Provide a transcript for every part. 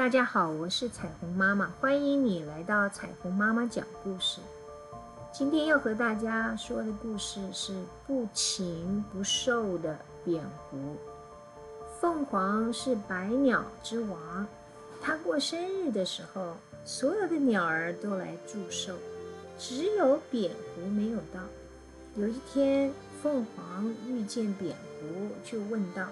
大家好，我是彩虹妈妈，欢迎你来到彩虹妈妈讲故事。今天要和大家说的故事是不禽不兽的扁狐。凤凰是百鸟之王，它过生日的时候，所有的鸟儿都来祝寿，只有扁狐没有到。有一天，凤凰遇见扁狐，就问道。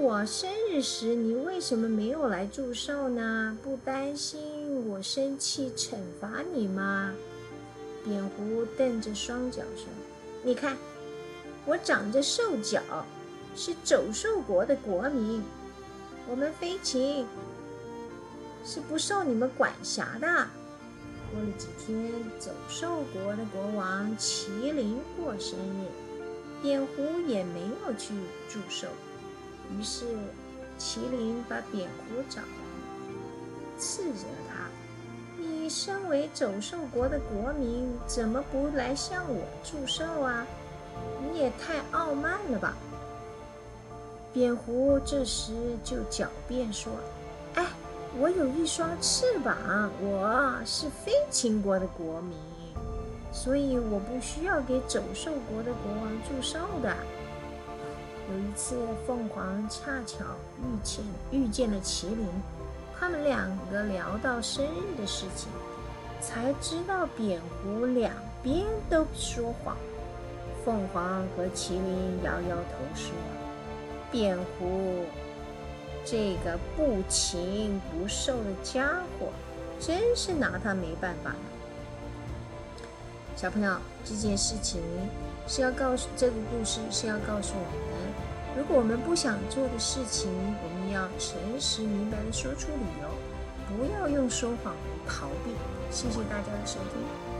我生日时，你为什么没有来祝寿呢？不担心我生气惩罚你吗？扁狐瞪着双脚说：“你看，我长着兽脚，是走兽国的国民。我们飞禽是不受你们管辖的。”过了几天，走兽国的国王麒麟过生日，扁狐也没有去祝寿。于是，麒麟把扁狐找来，斥责他：“你身为走兽国的国民，怎么不来向我祝寿啊？你也太傲慢了吧！”扁狐这时就狡辩说：“哎，我有一双翅膀，我是飞禽国的国民，所以我不需要给走兽国的国王祝寿的。”有一次，凤凰恰巧遇见遇见了麒麟，他们两个聊到生日的事情，才知道扁狐两边都说谎。凤凰和麒麟摇摇头说：“扁狐这个不禽不兽的家伙，真是拿他没办法。”小朋友，这件事情是要告诉这个故事是要告诉我们，如果我们不想做的事情，我们要诚实明白的说出理由，不要用说谎来逃避。谢谢大家的收听。